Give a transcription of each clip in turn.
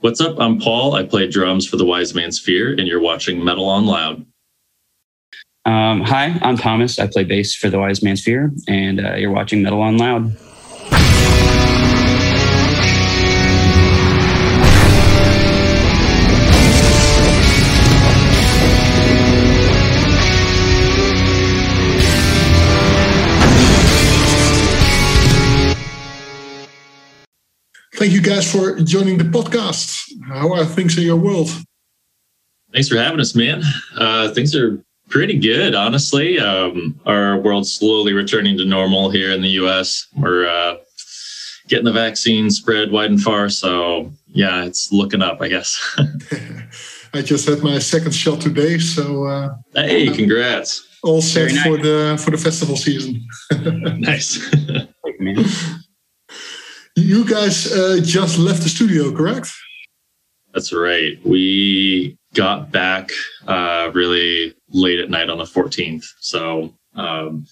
What's up? I'm Paul. I play drums for the Wise Man's Fear, and you're watching Metal on Loud. Um, hi, I'm Thomas. I play bass for the Wise Man's Fear, and uh, you're watching Metal on Loud. Thank you guys for joining the podcast. How are things in your world? Thanks for having us, man. Uh, things are pretty good, honestly. Um, our world's slowly returning to normal here in the US. We're uh, getting the vaccine spread wide and far. So, yeah, it's looking up, I guess. I just had my second shot today. So, uh, hey, congrats. All set nice. for the for the festival season. nice. You guys uh, just left the studio, correct? That's right. We got back uh, really late at night on the 14th. So, um,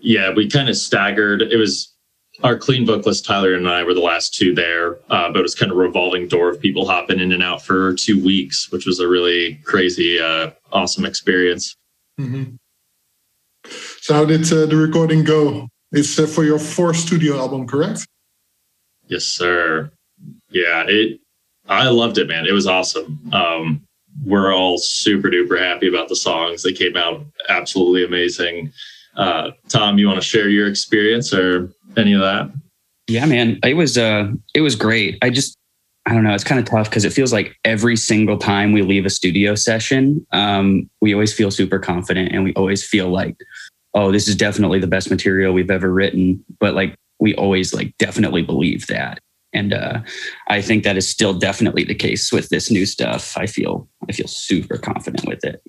yeah, we kind of staggered. It was our clean bookless, Tyler and I were the last two there, uh, but it was kind of revolving door of people hopping in and out for two weeks, which was a really crazy, uh, awesome experience. Mm-hmm. So, how did uh, the recording go? It's uh, for your fourth studio album, correct? Yes, sir. Yeah, it. I loved it, man. It was awesome. Um, we're all super duper happy about the songs. They came out absolutely amazing. Uh, Tom, you want to share your experience or any of that? Yeah, man, it was uh, it was great. I just I don't know. It's kind of tough because it feels like every single time we leave a studio session, um, we always feel super confident and we always feel like, oh, this is definitely the best material we've ever written. But like we always like definitely believe that. And uh, i think that is still definitely the case with this new stuff. I feel i feel super confident with it.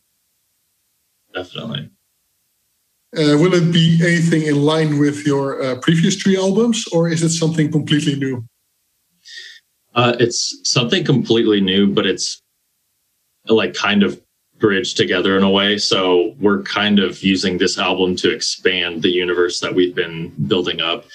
Definitely. Uh, will it be anything in line with your uh, previous three albums or is it something completely new? Uh, it's something completely new but it's like kind of bridged together in a way. So we're kind of using this album to expand the universe that we've been building up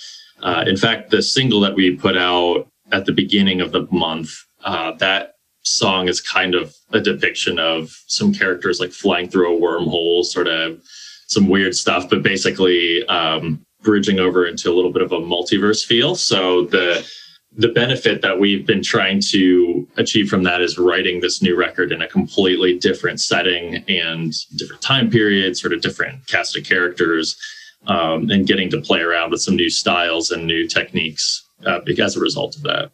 uh, in fact, the single that we put out at the beginning of the month, uh, that song is kind of a depiction of some characters like flying through a wormhole, sort of some weird stuff, but basically um, bridging over into a little bit of a multiverse feel. So the the benefit that we've been trying to achieve from that is writing this new record in a completely different setting and different time period, sort of different cast of characters um, and getting to play around with some new styles and new techniques uh, as a result of that.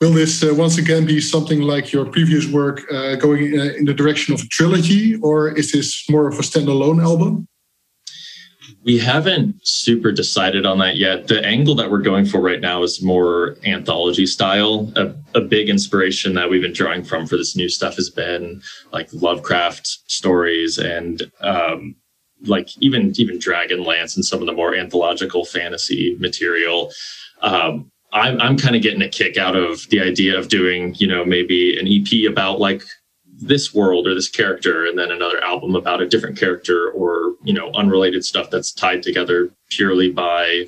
Will this uh, once again be something like your previous work, uh, going in, uh, in the direction of a trilogy, or is this more of a standalone album? We haven't super decided on that yet. The angle that we're going for right now is more anthology style. A, a, big inspiration that we've been drawing from for this new stuff has been like Lovecraft stories and um, like even even Dragonlance and some of the more anthological fantasy material. Um, I'm I'm kind of getting a kick out of the idea of doing you know maybe an EP about like this world or this character, and then another album about a different character or you know unrelated stuff that's tied together purely by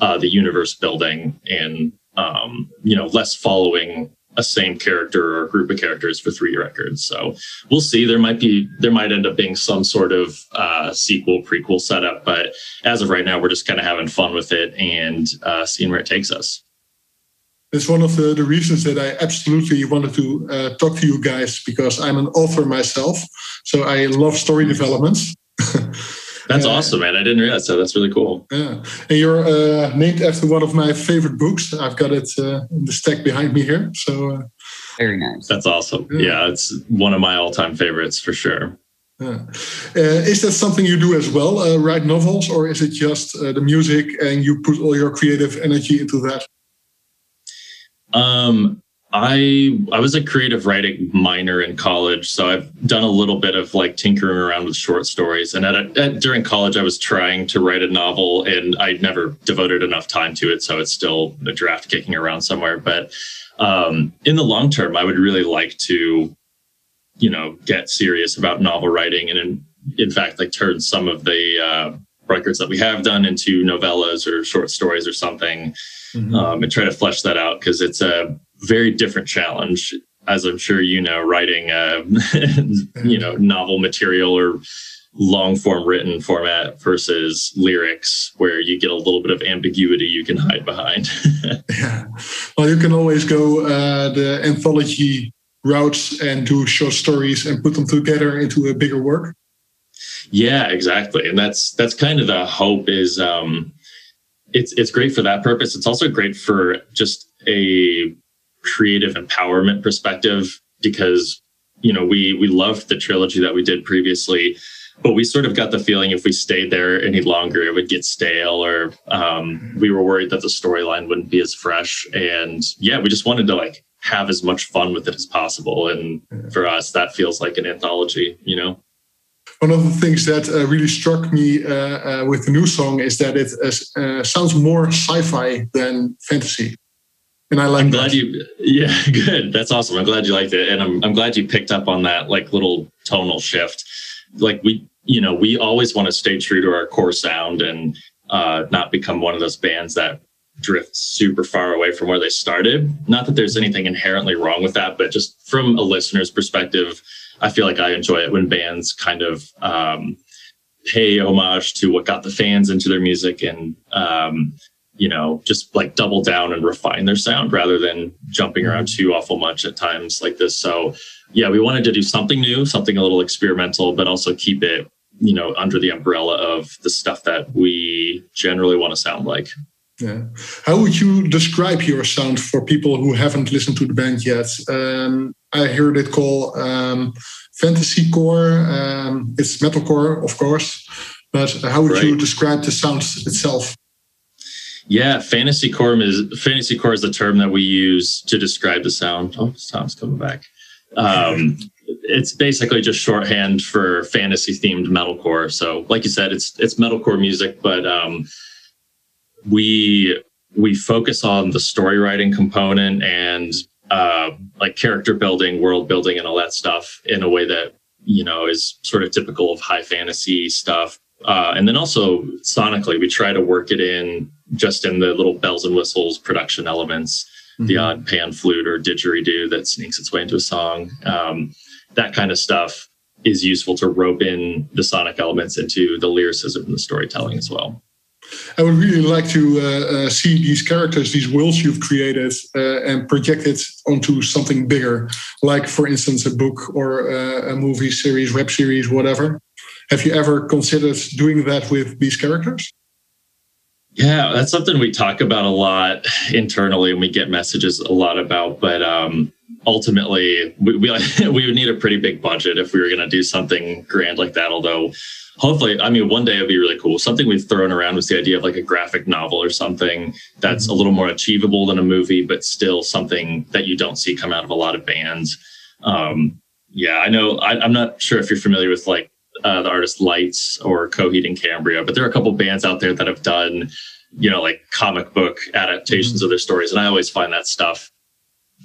uh, the universe building and um, you know less following a same character or a group of characters for three records. So we'll see. There might be there might end up being some sort of uh, sequel prequel setup, but as of right now, we're just kind of having fun with it and uh, seeing where it takes us. It's one of the, the reasons that I absolutely wanted to uh, talk to you guys because I'm an author myself, so I love story developments. That's uh, awesome, man. I didn't realize that. That's really cool. Yeah. And you're uh, named after one of my favorite books. I've got it uh, in the stack behind me here. So uh, very nice. That's awesome. Yeah. yeah. it's one of my all-time favorites for sure. Yeah. Uh, is that something you do as well, uh, write novels, or is it just the music and you put all your creative energy into that? Um, I I was a creative writing minor in college, so I've done a little bit of like tinkering around with short stories. And at, a, at during college, I was trying to write a novel, and I never devoted enough time to it, so it's still a draft kicking around somewhere. But um, in the long term, I would really like to, you know, get serious about novel writing, and in, in fact, like turn some of the uh, records that we have done into novellas or short stories or something, mm-hmm. um, and try to flesh that out because it's a very different challenge as i'm sure you know writing uh, you know novel material or long form written format versus lyrics where you get a little bit of ambiguity you can hide behind. Yeah. Well you can always go uh, the anthology routes and do short stories and put them together into a bigger work. Yeah exactly. And that's that's kind of the hope is um it's it's great for that purpose. It's also great for just a creative empowerment perspective because you know we we loved the trilogy that we did previously but we sort of got the feeling if we stayed there any longer it would get stale or um, we were worried that the storyline wouldn't be as fresh. And yeah we just wanted to like have as much fun with it as possible. And for us that feels like an anthology you know? One of the things that uh, really struck me uh, uh, with the new song is that it uh, uh, sounds more sci-fi than fantasy and I like. I'm glad that. you. Yeah, good. That's awesome. I'm glad you liked it, and I'm I'm glad you picked up on that like little tonal shift. Like we, you know, we always want to stay true to our core sound and uh, not become one of those bands that drift super far away from where they started. Not that there's anything inherently wrong with that, but just from a listener's perspective, I feel like I enjoy it when bands kind of um, pay homage to what got the fans into their music and um, you know, just like double down and refine their sound rather than jumping around too awful much at times like this. So, yeah, we wanted to do something new, something a little experimental, but also keep it, you know, under the umbrella of the stuff that we generally want to sound like. Yeah. How would you describe your sound for people who haven't listened to the band yet? Um, I heard it called um, fantasy core. Um, it's metalcore, of course, but how would right. you describe the sound itself? Yeah, fantasy core is fantasy core is the term that we use to describe the sound. Oh, Tom's coming back. Um, it's basically just shorthand for fantasy themed metalcore. So, like you said, it's it's metalcore music, but um, we we focus on the story writing component and uh, like character building, world building, and all that stuff in a way that you know is sort of typical of high fantasy stuff. Uh, and then also sonically, we try to work it in just in the little bells and whistles production elements, mm-hmm. the odd pan flute or didgeridoo that sneaks its way into a song. Um, that kind of stuff is useful to rope in the sonic elements into the lyricism and the storytelling as well. I would really like to uh, uh, see these characters, these worlds you've created, uh, and project it onto something bigger, like, for instance, a book or uh, a movie series, web series, whatever. Have you ever considered doing that with these characters? Yeah, that's something we talk about a lot internally and we get messages a lot about. But um, ultimately, we, we, we would need a pretty big budget if we were going to do something grand like that. Although, hopefully, I mean, one day it'd be really cool. Something we've thrown around was the idea of like a graphic novel or something that's a little more achievable than a movie, but still something that you don't see come out of a lot of bands. Um, yeah, I know. I, I'm not sure if you're familiar with like uh, the artist Lights or Coheed and Cambria, but there are a couple bands out there that have done, you know, like comic book adaptations mm-hmm. of their stories, and I always find that stuff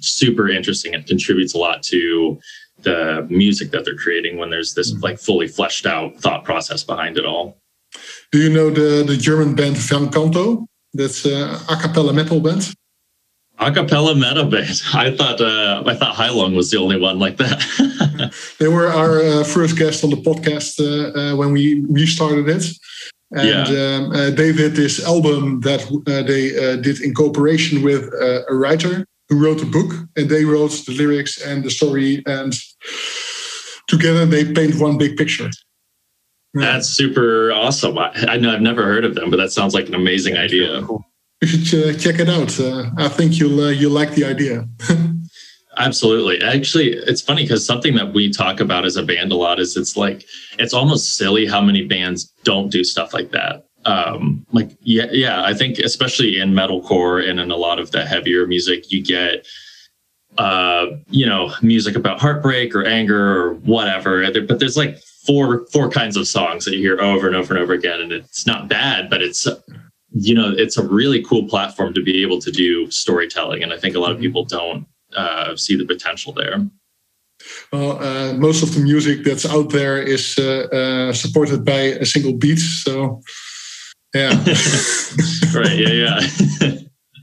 super interesting. It contributes a lot to the music that they're creating when there's this mm-hmm. like fully fleshed out thought process behind it all. Do you know the the German band Van Canto? That's a a cappella metal band acapella meta band. I thought uh, I thought Heilung was the only one like that. they were our uh, first guest on the podcast uh, uh when we restarted it, and yeah. um, uh, they did this album that uh, they did in cooperation with a writer who wrote a book, and they wrote the lyrics and the story, and together they paint one big picture. That's super awesome. I, I, know I've never heard of them, but that sounds like an amazing yeah, idea. Cool you should uh, check it out. Uh, I think you'll uh, you'll like the idea. Absolutely. Actually, it's funny because something that we talk about as a band a lot is it's like it's almost silly how many bands don't do stuff like that. Um, like yeah, yeah. I think especially in metalcore and in a lot of the heavier music, you get uh, you know music about heartbreak or anger or whatever. But there's like four four kinds of songs that you hear over and over and over again, and it's not bad, but it's you know, it's a really cool platform to be able to do storytelling. And I think a lot of mm-hmm. people don't uh, see the potential there. Well, uh, most of the music that's out there is uh, uh supported by a single beat. So, yeah. right. Yeah. Yeah.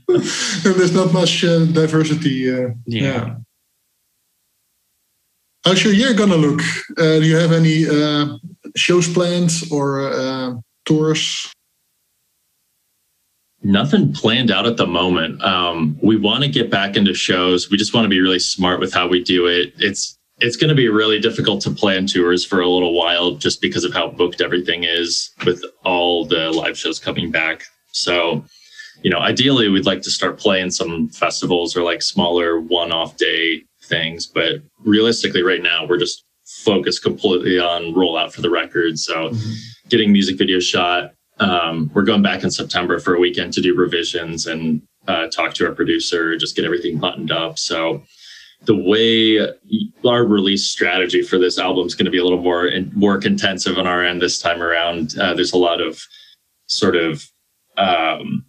and there's not much uh, diversity. Uh, yeah. yeah. How's your year gonna look? Uh, do you have any uh, shows planned or uh, tours? Nothing planned out at the moment. Um, we want to get back into shows. We just want to be really smart with how we do it. It's it's going to be really difficult to plan tours for a little while just because of how booked everything is with all the live shows coming back. So, you know, ideally we'd like to start playing some festivals or like smaller one-off day things, but realistically right now we're just focused completely on rollout for the record. So, mm-hmm. getting music videos shot. Um, we're going back in September for a weekend to do revisions and uh, talk to our producer, just get everything buttoned up. So, the way our release strategy for this album is going to be a little more and work intensive on our end this time around. Uh, there's a lot of sort of, um,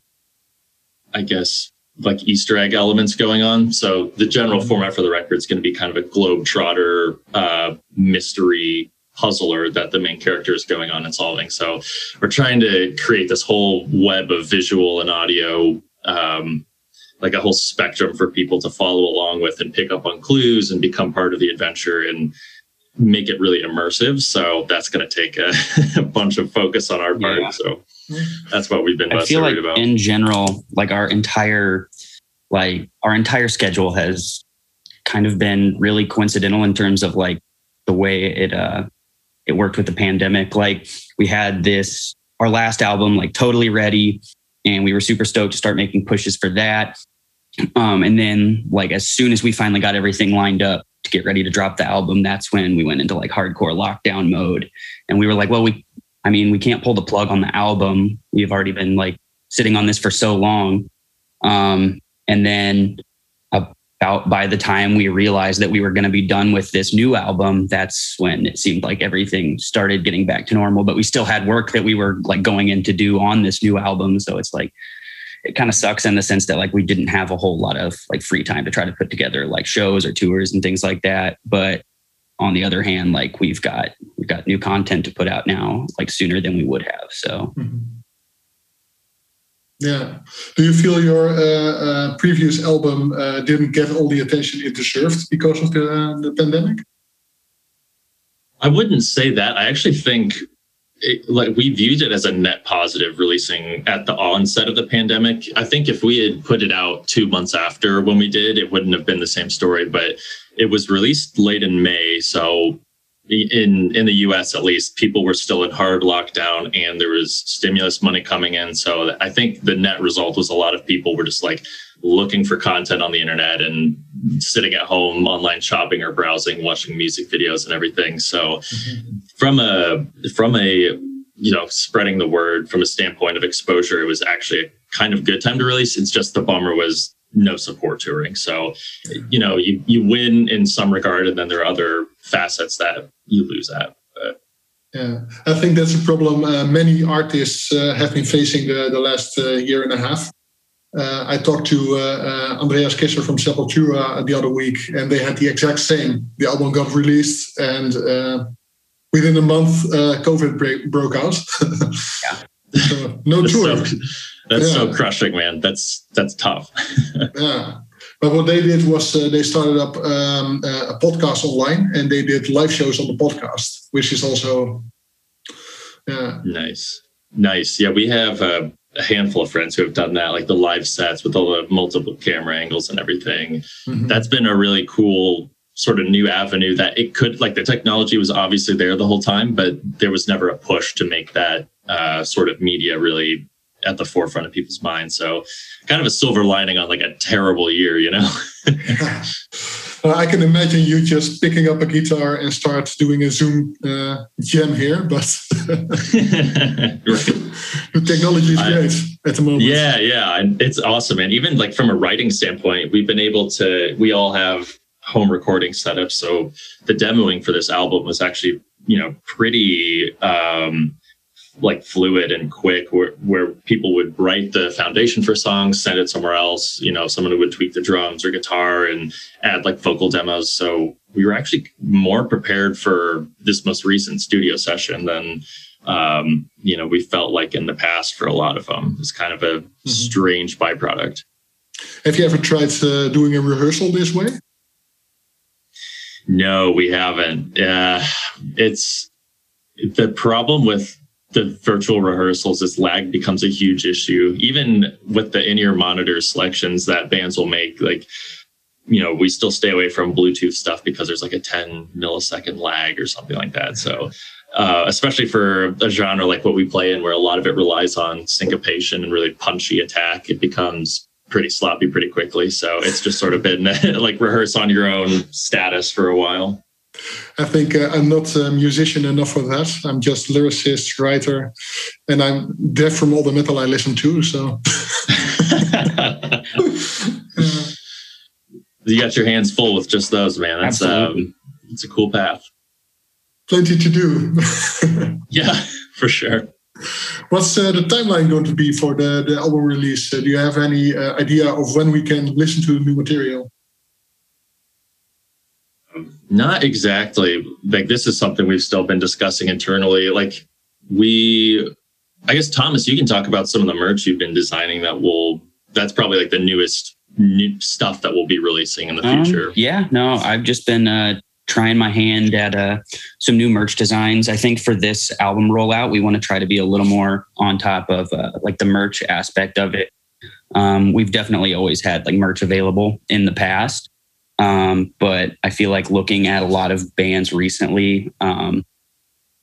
I guess, like Easter egg elements going on. So the general mm-hmm. format for the record is going to be kind of a globe trotter uh, mystery puzzler that the main character is going on and solving. So we're trying to create this whole web of visual and audio um, like a whole spectrum for people to follow along with and pick up on clues and become part of the adventure and make it really immersive. So that's going to take a, a, bunch of focus on our part. Yeah. So that's what we've been. I feel like about. in general, like our entire, like our entire schedule has kind of been really coincidental in terms of like the way it uh it worked with the pandemic. Like we had this our last album like totally ready and we were super stoked to start making pushes for that. Um, and then like as soon as we finally got everything lined up to get ready to drop the album, that's when we went into like hardcore lockdown mode. And we were like, well, we I mean, we can't pull the plug on the album. We've already been like sitting on this for so long. Um, and then about by the time we realized that we were going to be done with this new album, that's when it seemed like everything started getting back to normal. But we still had work that we were like going in to do on this new album. So it's like, it kind of sucks in the sense that like we didn't have a whole lot of like free time to try to put together like shows or tours and things like that. But on the other hand, like we've got we've got new content to put out now, like sooner than we would have. So. Mm-hmm. Yeah. Do you feel your uh, uh, previous album uh, didn't get all the attention it deserved because of the, the pandemic? I wouldn't say that. I actually think it, like we viewed it as a net positive releasing at the onset of the pandemic. I think if we had put it out two months after when we did, it wouldn't have been the same story. But it was released late in May, so in in the US at least, people were still in hard lockdown and there was stimulus money coming in. So I think the net result was a lot of people were just like looking for content on the internet and sitting at home online shopping or browsing watching music videos and everything so mm-hmm. from a from a you know spreading the word from a standpoint of exposure it was actually a kind of good time to release it's just the bummer was no support touring so you know you you win in some regard and then there are other facets that you lose at but yeah, I think that's a problem uh, many artists uh, have been facing the, the last uh, year and a half. Uh, I talked to uh, uh, Andreas Kisser from Sepultura the other week, and they had the exact same. The album got released, and uh, within a month, uh, COVID break, broke out. yeah. so, no that's tour. So, that's yeah. so crushing, man. That's that's tough. yeah. But what they did was uh, they started up um, a podcast online, and they did live shows on the podcast, which is also yeah. Nice, nice. Yeah, we have a handful of friends who have done that, like the live sets with all the multiple camera angles and everything. Mm-hmm. That's been a really cool sort of new avenue that it could, like the technology was obviously there the whole time, but there was never a push to make that uh, sort of media really at the forefront of people's minds. So kind of a silver lining on like a terrible year, you know? I can imagine you just picking up a guitar and start doing a Zoom uh, jam here, but the technology is great I, at the moment. Yeah, yeah, it's awesome. And even like from a writing standpoint, we've been able to. We all have home recording setups, so the demoing for this album was actually you know pretty. Um, like fluid and quick where, where people would write the foundation for songs send it somewhere else you know someone who would tweak the drums or guitar and add like vocal demos so we were actually more prepared for this most recent studio session than um, you know we felt like in the past for a lot of them it's kind of a mm-hmm. strange byproduct Have you ever tried uh, doing a rehearsal this way? No, we haven't. Yeah, it's the problem with the virtual rehearsals is lag becomes a huge issue. Even with the in-ear monitor selections that bands will make, like you know, we still stay away from Bluetooth stuff because there's like a 10 millisecond lag or something like that. So, uh, especially for a genre like what we play in, where a lot of it relies on syncopation and really punchy attack, it becomes pretty sloppy pretty quickly. So it's just sort of been like rehearse on your own status for a while. I think uh, I'm not a musician enough for that. I'm just lyricist, writer, and I'm deaf from all the metal I listen to. So you got your hands full with just those, man. That's um, it's a cool path. Plenty to do. yeah, for sure. What's uh, the timeline going to be for the, the album release? Uh, do you have any uh, idea of when we can listen to the new material? Not exactly. Like this is something we've still been discussing internally. Like we, I guess Thomas, you can talk about some of the merch you've been designing that will. That's probably like the newest new stuff that we'll be releasing in the um, future. Yeah, no, I've just been uh, trying my hand at uh, some new merch designs. I think for this album rollout, we want to try to be a little more on top of uh, like the merch aspect of it. Um, we've definitely always had like merch available in the past, um, but I feel like looking at a lot of bands recently, um,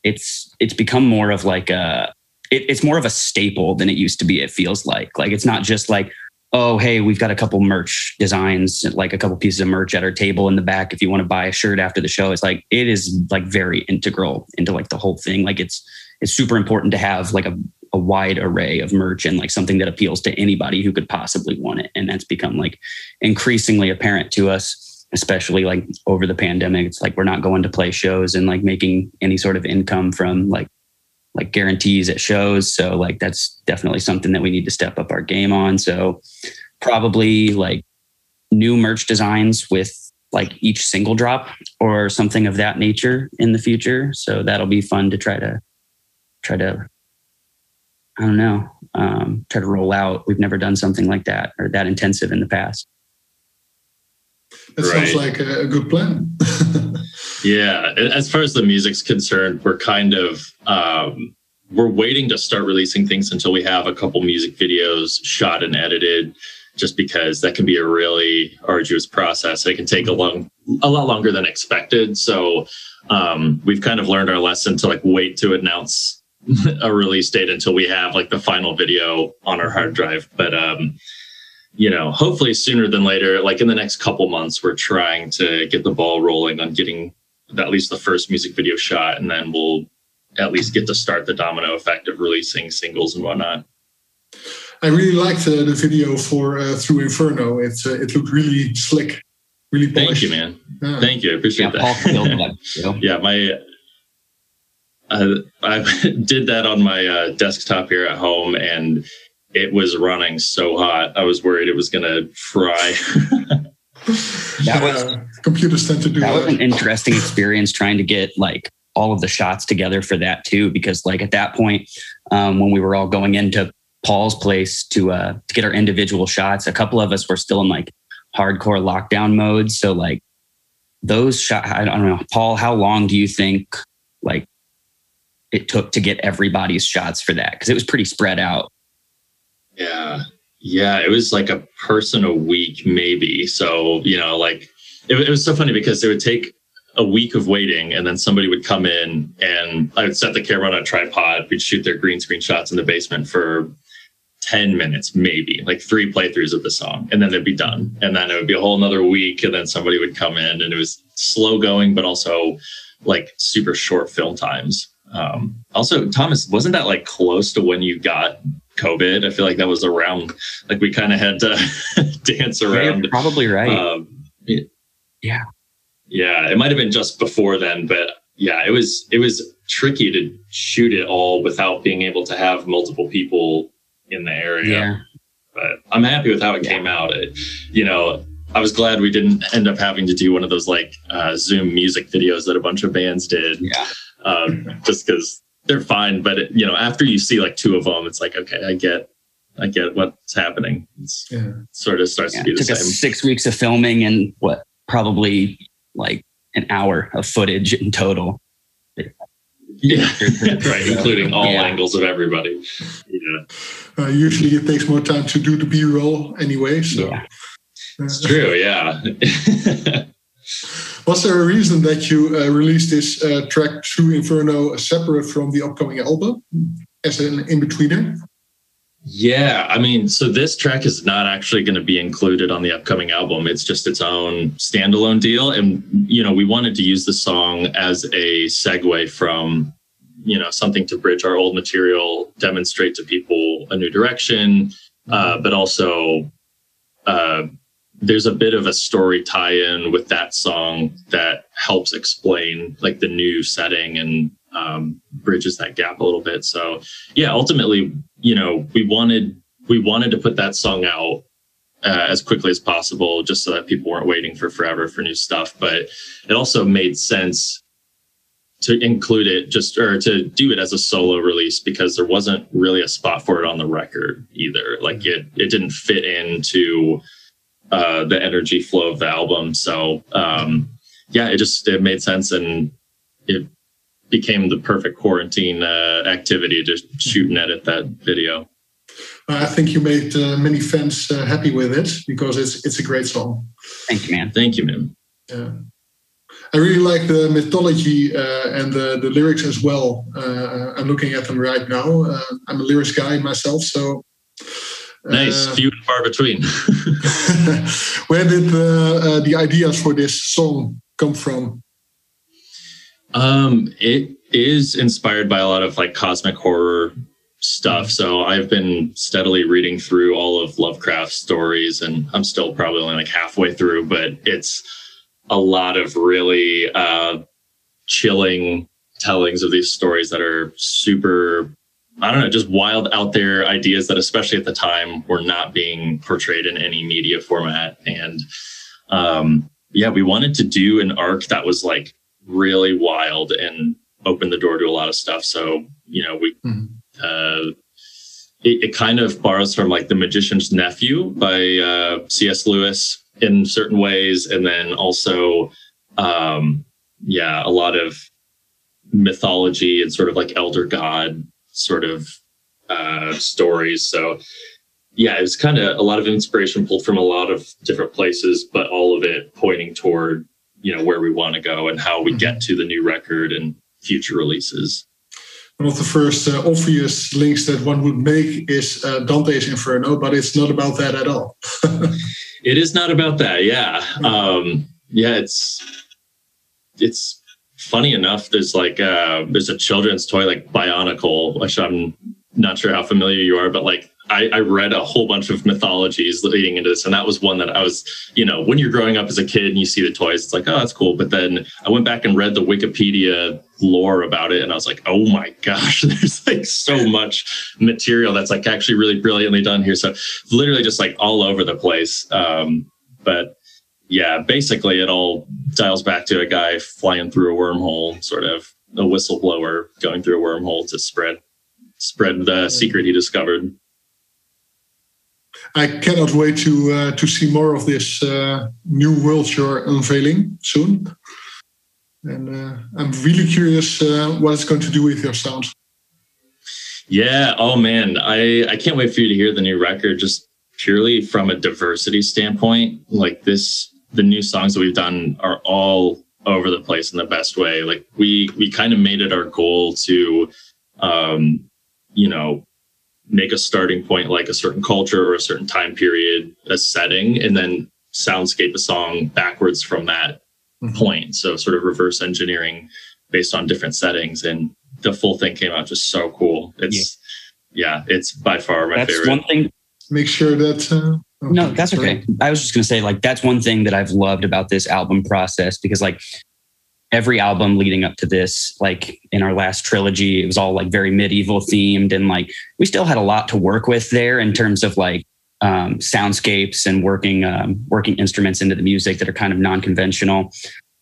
it's it's become more of like a it, it's more of a staple than it used to be. It feels like like it's not just like oh, hey, we've got a couple merch designs, like a couple pieces of merch at our table in the back. If you want to buy a shirt after the show, it's like it is like very integral into like the whole thing. Like it's it's super important to have like a, a wide array of merch and like something that appeals to anybody who could possibly want it. And that's become like increasingly apparent to us, especially like over the pandemic. It's like we're not going to play shows and like making any sort of income from like like guarantees at shows. So like that's definitely something that we need to step up our game on. So probably like new merch designs with like each single drop or something of that nature in the future. So that'll be fun to try to try to I don't know, um, try to roll out. We've never done something like that or that intensive in the past. That right. sounds like a good plan. yeah, as far as the music's concerned, we're kind of um, we're waiting to start releasing things until we have a couple music videos shot and edited just because that can be a really arduous process it can take a long a lot longer than expected so um, we've kind of learned our lesson to like wait to announce a release date until we have like the final video on our hard drive but um, you know hopefully sooner than later like in the next couple months we're trying to get the ball rolling on getting at least the first music video shot and then we'll at least get to start the domino effect of releasing singles and whatnot. I really liked uh, the video for uh, Through Inferno. It's uh, it looked really slick, really polished. Thank you, man. Yeah. Thank you. I appreciate yeah, that. yeah, my uh, I did that on my uh, desktop here at home, and it was running so hot. I was worried it was going to fry. that was computers tend to do that. That was an interesting experience trying to get like all of the shots together for that too, because like at that point, um, when we were all going into Paul's place to uh, to get our individual shots, a couple of us were still in like hardcore lockdown mode. So like those shots, I don't know, Paul, how long do you think like it took to get everybody's shots for that? Because it was pretty spread out. Yeah, yeah, it was like a person a week, maybe. So you know, like it, it was so funny because it would take a week of waiting and then somebody would come in and I would set the camera on a tripod. We'd shoot their green screen shots in the basement for 10 minutes, maybe like three playthroughs of the song, and then they'd be done. And then it would be a whole another week, and then somebody would come in and it was slow going, but also like super short film times. Um, also, Thomas, wasn't that like close to when you got COVID? I feel like that was around, like we kind of had to dance around. You're probably right. Um, yeah. Yeah, it might have been just before then, but yeah, it was it was tricky to shoot it all without being able to have multiple people in the area. Yeah. But I'm happy with how it yeah. came out. It, you know, I was glad we didn't end up having to do one of those like uh, Zoom music videos that a bunch of bands did. Yeah. Um, just because they're fine, but it, you know, after you see like two of them, it's like okay, I get I get what's happening. It's yeah. sort of starts yeah, to be the took same. Us six weeks of filming and what probably like an hour of footage in total. Yeah, right, including all yeah. angles of everybody. Yeah. Uh, usually, it takes more time to do the B roll anyway. So. Yeah. It's true. Yeah. Was there a reason that you uh, released this uh, track Through Inferno separate from the upcoming album as an in betweener? Yeah, I mean, so this track is not actually going to be included on the upcoming album. It's just its own standalone deal. And, you know, we wanted to use the song as a segue from, you know, something to bridge our old material, demonstrate to people a new direction, uh, but also uh, there's a bit of a story tie-in with that song that helps explain like the new setting and um, bridges that gap a little bit. So yeah, ultimately, you know, we wanted we wanted to put that song out uh, as quickly as possible, just so that people weren't waiting for forever for new stuff. But it also made sense to include it just or to do it as a solo release because there wasn't really a spot for it on the record either. Like it it didn't fit into uh, the energy flow of the album. So um, yeah, it just it made sense and it became the perfect quarantine uh, activity to shoot and edit that video. I think you made uh, many fans uh, happy with it because it's it's a great song. Thank you, man. Thank you, man. Yeah. I really like the mythology uh, and the, the lyrics as well. Uh, I'm looking at them right now. Uh, I'm a lyrics guy myself, so Nice, uh, few and far between. where did the uh, the ideas for this song come from? Um, it is inspired by a lot of like cosmic horror stuff. So I've been steadily reading through all of Lovecraft's stories, and I'm still probably only like halfway through, but it's a lot of really uh, chilling tellings of these stories that are super I don't know, just wild out there ideas that, especially at the time, were not being portrayed in any media format. And um, yeah, we wanted to do an arc that was like really wild and open the door to a lot of stuff. So, you know, we, mm-hmm. uh, it, it, kind of borrows from like The Magician's Nephew by uh, C.S. Lewis in certain ways. And then also, um, yeah, a lot of mythology and sort of like elder god sort of uh, stories. So yeah, it was kind of a lot of inspiration pulled from a lot of different places, but all of it pointing toward you know where we want to go and how we mm-hmm. get to the new record and future releases. One of the first uh, obvious links that one would make is uh, Dante's Inferno, but it's not about that at all. it is not about that. Yeah, um, yeah. It's it's funny enough, there's like uh, there's a children's toy like Bionicle, which I'm not sure how familiar you are, but like I, I, read a whole bunch of mythologies leading into this, and that was one that I was, you know, when you're growing up as a kid and you see the toys, it's like, oh, that's cool. But then I went back and read the Wikipedia lore about it, and I was like, oh my gosh, there's like so much material that's like actually really brilliantly done here. So literally just like all over the place. Um, but yeah, basically it all dials back to a guy flying through a wormhole, sort of a whistleblower going through a wormhole to spread spread the secret he discovered. I cannot wait to uh, to see more of this uh, new world you're unveiling soon, and uh, I'm really curious uh, what it's going to do with your sound. Yeah. Oh man, I I can't wait for you to hear the new record. Just purely from a diversity standpoint, like this the new songs that we've done are all over the place in the best way. Like we we kind of made it our goal to um, you know, make a starting point like a certain culture or a certain time period, a setting, and then soundscape a song backwards from that mm-hmm. point. So sort of reverse engineering based on different settings. And the full thing came out just so cool. It's yeah, yeah it's by far my That's favorite. One thing make sure that uh, Okay, no, that's okay. I was just going to say, like, that's one thing that I've loved about this album process because, like, every album leading up to this, like in our last trilogy, it was all like very medieval themed. And like, we still had a lot to work with there in terms of like um, soundscapes and working, um, working instruments into the music that are kind of non conventional.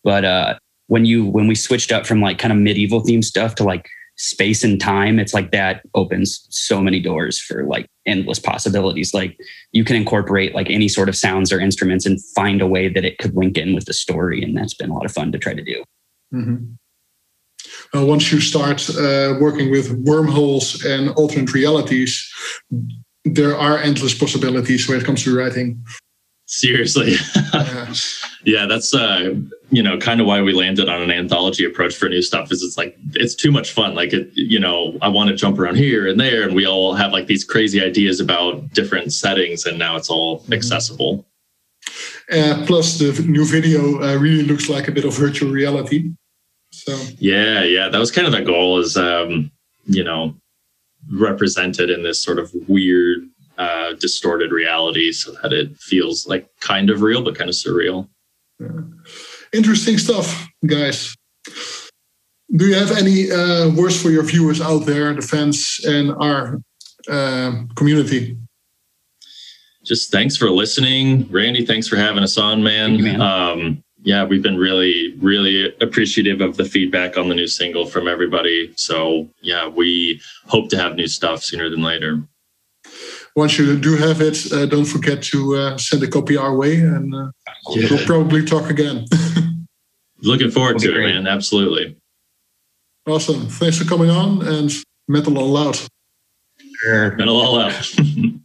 But uh, when you, when we switched up from like kind of medieval themed stuff to like space and time, it's like that opens so many doors for like endless possibilities. Like you can incorporate like any sort of sounds or instruments and find a way that it could link in with the story. And that's been a lot of fun to try to do. Mm-hmm. Uh, once you start uh, working with wormholes and alternate realities, there are endless possibilities when it comes to writing. Seriously. yeah. yeah, that's uh you know kind of why we landed on an anthology approach for new stuff is it's like it's too much fun like it you know i want to jump around here and there and we all have like these crazy ideas about different settings and now it's all mm-hmm. accessible uh, plus the new video uh, really looks like a bit of virtual reality so yeah yeah that was kind of the goal is um you know represented in this sort of weird uh, distorted reality so that it feels like kind of real but kind of surreal. Yeah. Interesting stuff, guys. Do you have any uh, words for your viewers out there, the fans and our uh, community? Just thanks for listening, Randy. Thanks for having us on, man. You, man. Um, yeah, we've been really, really appreciative of the feedback on the new single from everybody. So yeah, we hope to have new stuff sooner than later once you do have it, uh, don't forget to uh, send a copy our way, and uh, yeah. we'll probably talk again. Looking forward to it, man. Absolutely. Awesome. Thanks for coming on, and metal all out. Metal all out.